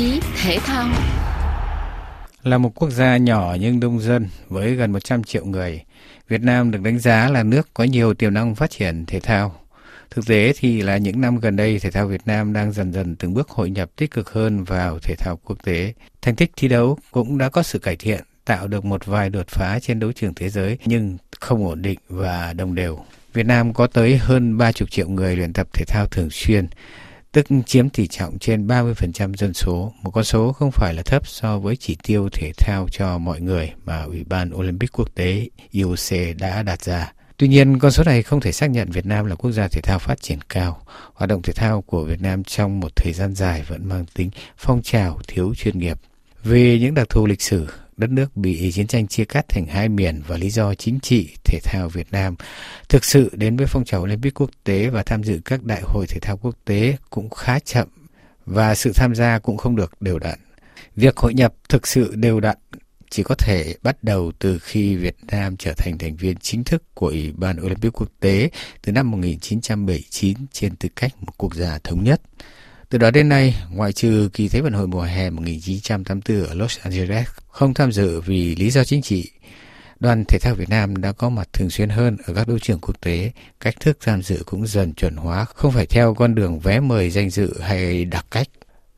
chí thể thao Là một quốc gia nhỏ nhưng đông dân với gần 100 triệu người, Việt Nam được đánh giá là nước có nhiều tiềm năng phát triển thể thao. Thực tế thì là những năm gần đây, thể thao Việt Nam đang dần dần từng bước hội nhập tích cực hơn vào thể thao quốc tế. Thành tích thi đấu cũng đã có sự cải thiện, tạo được một vài đột phá trên đấu trường thế giới nhưng không ổn định và đồng đều. Việt Nam có tới hơn 30 triệu người luyện tập thể thao thường xuyên, tức chiếm tỷ trọng trên 30% dân số, một con số không phải là thấp so với chỉ tiêu thể thao cho mọi người mà Ủy ban Olympic Quốc tế IOC đã đặt ra. Tuy nhiên, con số này không thể xác nhận Việt Nam là quốc gia thể thao phát triển cao. Hoạt động thể thao của Việt Nam trong một thời gian dài vẫn mang tính phong trào thiếu chuyên nghiệp. Vì những đặc thù lịch sử, đất nước bị chiến tranh chia cắt thành hai miền và lý do chính trị, thể thao Việt Nam thực sự, đến với phong trào Olympic quốc tế và tham dự các đại hội thể thao quốc tế cũng khá chậm và sự tham gia cũng không được đều đặn. Việc hội nhập thực sự đều đặn chỉ có thể bắt đầu từ khi Việt Nam trở thành thành viên chính thức của Ủy ban Olympic quốc tế từ năm 1979 trên tư cách một quốc gia thống nhất. Từ đó đến nay, ngoại trừ kỳ Thế vận hội mùa hè 1984 ở Los Angeles không tham dự vì lý do chính trị, đoàn thể thao Việt Nam đã có mặt thường xuyên hơn ở các đấu trường quốc tế, cách thức tham dự cũng dần chuẩn hóa, không phải theo con đường vé mời danh dự hay đặc cách.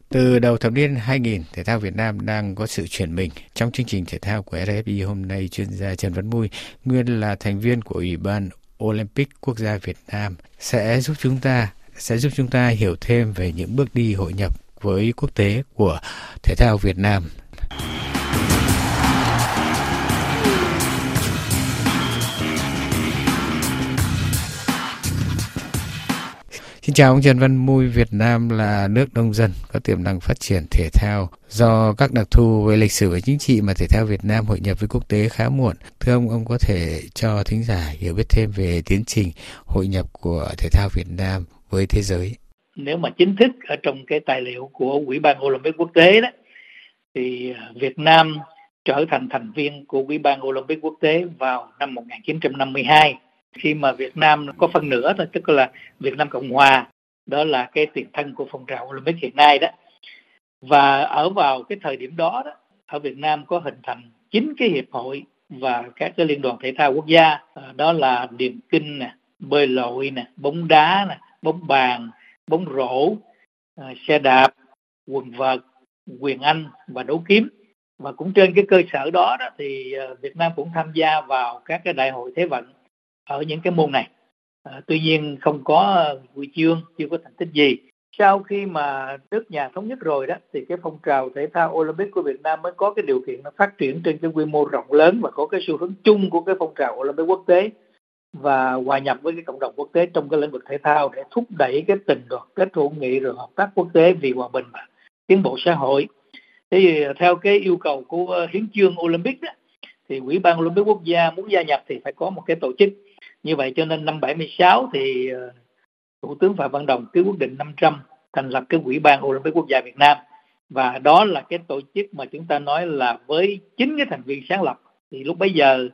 Từ đầu thập niên 2000, thể thao Việt Nam đang có sự chuyển mình. Trong chương trình thể thao của RFI hôm nay, chuyên gia Trần Văn Mui, nguyên là thành viên của Ủy ban Olympic Quốc gia Việt Nam, sẽ giúp chúng ta sẽ giúp chúng ta hiểu thêm về những bước đi hội nhập với quốc tế của thể thao Việt Nam. Xin chào ông Trần Văn Mui, Việt Nam là nước đông dân có tiềm năng phát triển thể thao do các đặc thù về lịch sử và chính trị mà thể thao Việt Nam hội nhập với quốc tế khá muộn. Thưa ông, ông có thể cho thính giả hiểu biết thêm về tiến trình hội nhập của thể thao Việt Nam với thế giới? Nếu mà chính thức ở trong cái tài liệu của Ủy ban Olympic quốc tế đó thì Việt Nam trở thành thành viên của Ủy ban Olympic quốc tế vào năm 1952 khi mà Việt Nam có phần nửa thôi tức là Việt Nam Cộng Hòa đó là cái tiền thân của phong trào Olympic hiện nay đó. Và ở vào cái thời điểm đó, đó ở Việt Nam có hình thành chín cái hiệp hội và các cái liên đoàn thể thao quốc gia. Đó là điền kinh nè bơi lội nè bóng đá nè bóng bàn bóng rổ ờ, xe đạp quần vợt quyền anh và đấu kiếm. Và cũng trên cái cơ sở đó, đó thì ờ, Việt Nam cũng tham gia vào các cái đại hội thế vận ở những cái môn này. À, tuy nhiên không có huy chương chưa có thành tích gì. Sau khi mà nước nhà thống nhất rồi đó thì cái phong trào thể thao Olympic của Việt Nam mới có cái điều kiện nó phát triển trên cái quy mô rộng lớn và có cái xu hướng chung của cái phong trào Olympic quốc tế và hòa nhập với cái cộng đồng quốc tế trong cái lĩnh vực thể thao để thúc đẩy cái tình đoàn kết hữu nghị rồi hợp tác quốc tế vì hòa bình và tiến bộ xã hội. Thế thì ờ, theo cái yêu cầu của ờ, hiến chương Olympic đó, thì Ủy ban Olympic quốc gia muốn gia nhập thì phải có một cái tổ chức. Như vậy cho nên năm 76 thì ờ, Thủ tướng Phạm Văn Đồng ký quyết định 500 thành lập cái Ủy ban Olympic quốc gia Việt Nam và đó là cái tổ chức mà chúng ta nói là với chính cái thành viên sáng lập thì lúc bấy giờ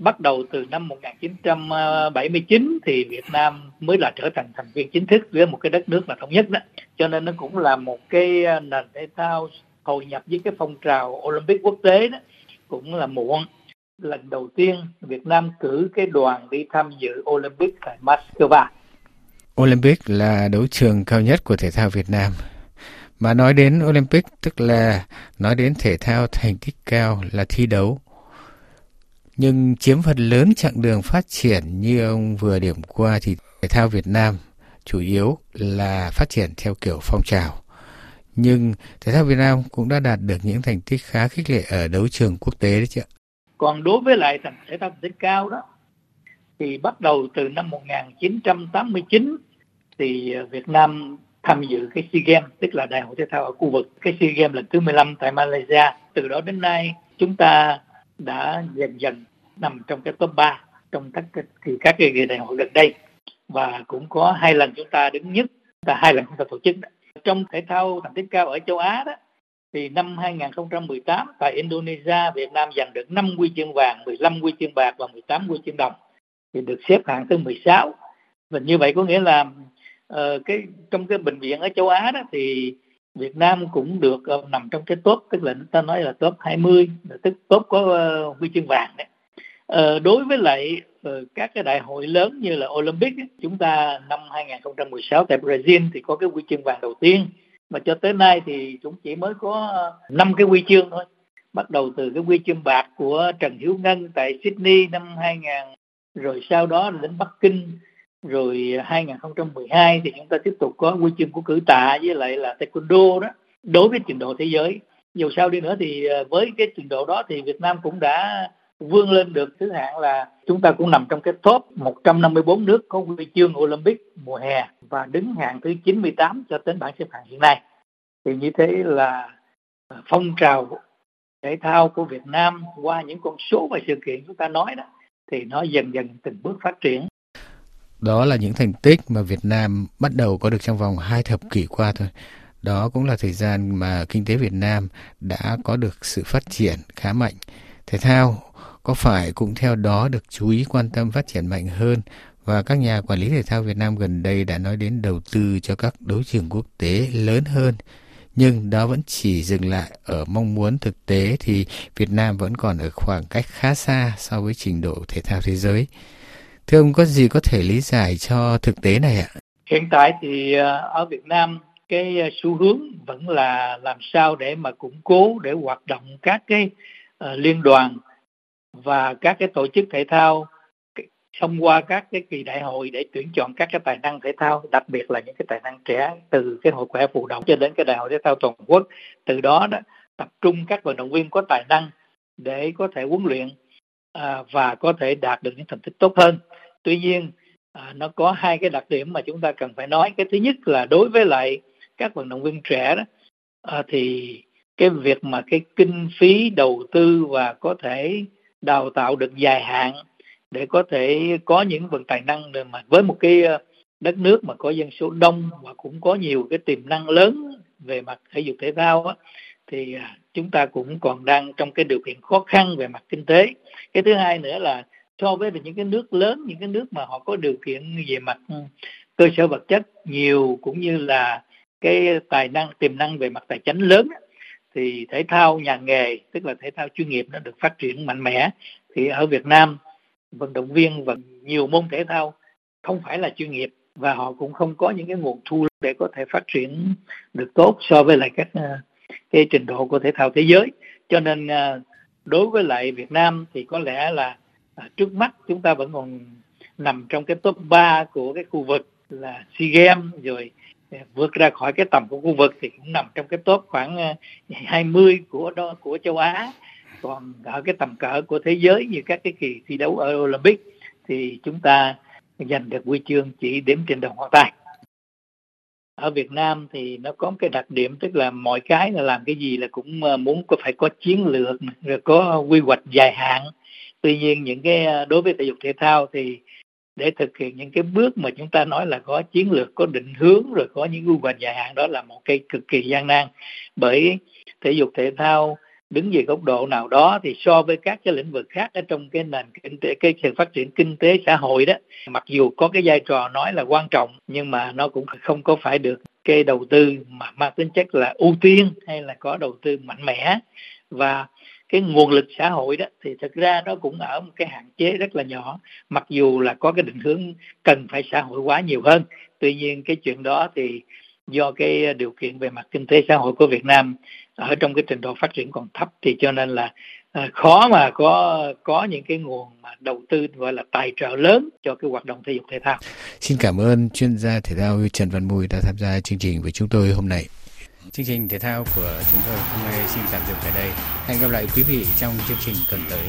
bắt đầu từ năm 1979 thì Việt Nam mới là trở thành thành viên chính thức với một cái đất nước là thống nhất đó cho nên nó cũng là một cái nền thể thao hội nhập với cái phong trào Olympic quốc tế đó, cũng là muộn lần đầu tiên Việt Nam cử cái đoàn đi tham dự Olympic tại Moscow. Olympic là đấu trường cao nhất của thể thao Việt Nam. Mà nói đến Olympic, tức là nói đến thể thao thành tích cao là thi đấu nhưng chiếm phần lớn chặng đường phát triển như ông vừa điểm qua thì thể thao Việt Nam chủ yếu là phát triển theo kiểu phong trào. Nhưng thể thao Việt Nam cũng đã đạt được những thành tích khá khích lệ ở đấu trường quốc tế đấy chứ. Còn đối với lại thành thể thao thành tích cao đó, thì bắt đầu từ năm 1989 thì Việt Nam tham dự cái SEA Games, tức là đại hội thể thao ở khu vực cái SEA Games lần thứ 15 tại Malaysia. Từ đó đến nay, chúng ta đã dần dần nằm trong cái top 3 trong các thì các cái kỳ đại hội gần đây. Và cũng có hai lần chúng ta đứng nhất và hai lần chúng ta tổ chức. Trong thể thao thành tích cao ở châu Á đó thì năm 2018 tại Indonesia Việt Nam giành được 5 huy chương vàng, 15 huy chương bạc và 18 huy chương đồng thì được xếp hạng thứ 16 và như vậy có nghĩa là uh, cái trong cái bệnh viện ở châu Á đó thì Việt Nam cũng được uh, nằm trong cái top tức là ta nói là top 20 tức top có uh, huy chương vàng đấy. Ờ, đối với lại ờ, các cái đại hội lớn như là Olympic chúng ta năm 2016 tại Brazil thì có cái huy chương vàng đầu tiên. Mà cho tới nay thì chúng chỉ mới có ờ, năm cái huy chương thôi. Bắt đầu từ cái huy chương bạc của Trần Hiếu Ngân tại Sydney năm 2000 rồi sau đó đến Bắc Kinh. Rồi 2012 thì chúng ta tiếp tục có huy chương của cử tạ với lại là taekwondo đó, đối với trình độ thế giới. Dù sao đi nữa thì với cái trình độ đó thì Việt Nam cũng đã vươn lên được thứ hạng là chúng ta cũng nằm trong cái top 154 nước có huy chương Olympic mùa hè và đứng hạng thứ 98 cho đến bảng xếp hạng hiện nay. Thì như thế là à, phong trào thể thao của Việt Nam qua những con số và sự kiện chúng ta nói đó, thì nó dần dần từng bước phát triển đó là những thành tích mà Việt Nam bắt đầu có được trong vòng hai thập kỷ qua thôi. Đó cũng là thời gian mà kinh tế Việt Nam đã có được sự phát triển khá mạnh. Thể thao có phải cũng theo đó được chú ý quan tâm phát triển mạnh hơn và các nhà quản lý thể thao Việt Nam gần đây đã nói đến đầu tư cho các đấu trường quốc tế lớn hơn. Nhưng đó vẫn chỉ dừng lại ở mong muốn thực tế thì Việt Nam vẫn còn ở khoảng cách khá xa so với trình độ thể thao thế giới. Thưa ông, có gì có thể lý giải cho thực tế này ạ? Hiện tại thì ờ, ở Việt Nam, cái ờ, xu hướng vẫn là làm sao để mà củng cố, để hoạt động các cái ờ, liên đoàn và các cái tổ chức thể thao thông qua các cái kỳ đại hội để tuyển chọn các cái tài năng thể thao đặc biệt là những cái tài năng trẻ từ cái hội khỏe phụ động cho đến cái đại hội thể thao toàn quốc. Từ đó đó tập trung các vận động viên có tài năng để có thể huấn luyện à, và có thể đạt được những thành tích tốt hơn. Tuy nhiên à, nó có hai cái đặc điểm mà chúng ta cần phải nói. Cái thứ nhất là đối với lại các vận động viên trẻ đó à, thì cái việc mà cái kinh phí đầu tư và có thể đào tạo được dài hạn để có thể có những vận tài năng mà với một cái ờ, đất nước mà có dân số đông và cũng có nhiều cái tiềm năng lớn về mặt thể dục thể thao á, thì à, chúng ta cũng còn đang trong cái điều kiện khó khăn về mặt kinh tế. Cái thứ hai nữa là so với những cái nước lớn những cái nước mà họ có điều kiện về mặt ừ, cơ sở vật chất nhiều cũng như là cái tài năng tiềm năng về mặt tài chính lớn thì thể thao nhà nghề, tức là thể thao chuyên nghiệp nó được phát triển mạnh mẽ. Thì ở Việt Nam, vận động viên và nhiều môn thể thao không phải là chuyên nghiệp và họ cũng không có những cái nguồn thu để có thể phát triển được tốt so với lại các ờ, cái trình độ của thể thao thế giới. Cho nên ờ, đối với lại Việt Nam thì có lẽ là ờ, trước mắt chúng ta vẫn còn nằm trong cái top 3 của cái khu vực là SEA Games, rồi vượt ra khỏi cái tầm của khu vực thì cũng nằm trong cái top khoảng ờ, 20 của đó của châu Á. Còn ở cái tầm cỡ của thế giới như các cái kỳ thi đấu ở Olympic thì chúng ta giành được huy chương chỉ đếm trên đầu ngón tay. Ở Việt Nam thì nó có một cái đặc điểm tức là mọi cái là làm cái gì là cũng ờ, muốn có, phải có chiến lược, rồi có quy hoạch dài hạn. Tuy nhiên những cái ờ, đối với thể dục thể thao thì để thực hiện những cái bước mà chúng ta nói là có chiến lược, có định hướng, rồi có những quy hoạch dài hạn, đó là một cái cực kỳ gian nan. Bởi thể dục thể thao đứng về góc độ nào đó thì so với các cái lĩnh vực khác ở trong cái nền kinh tế, cái sự phát triển kinh tế xã hội đó, mặc dù có cái vai trò nói là quan trọng, nhưng mà nó cũng không có phải được cái đầu tư mà mang tính chất là ưu tiên hay là có đầu tư mạnh mẽ. Và cái nguồn lực xã hội đó, thì thực ra nó cũng ở một cái hạn chế rất là nhỏ, mặc dù là có cái định hướng cần phải xã hội hóa nhiều hơn tuy nhiên cái chuyện đó thì do cái điều kiện về mặt kinh tế xã hội của Việt Nam ở trong cái trình độ phát triển còn thấp, thì cho nên là ờ, khó mà có có những cái nguồn mà đầu tư gọi là tài trợ lớn cho cái hoạt động thể dục thể thao. Xin cảm ơn chuyên gia thể thao Trần Văn Mùi đã tham gia chương trình với chúng tôi hôm nay. Chương trình thể thao của chúng tôi hôm nay xin tạm dừng tại đây. Hẹn gặp lại quý vị trong chương trình tuần tới.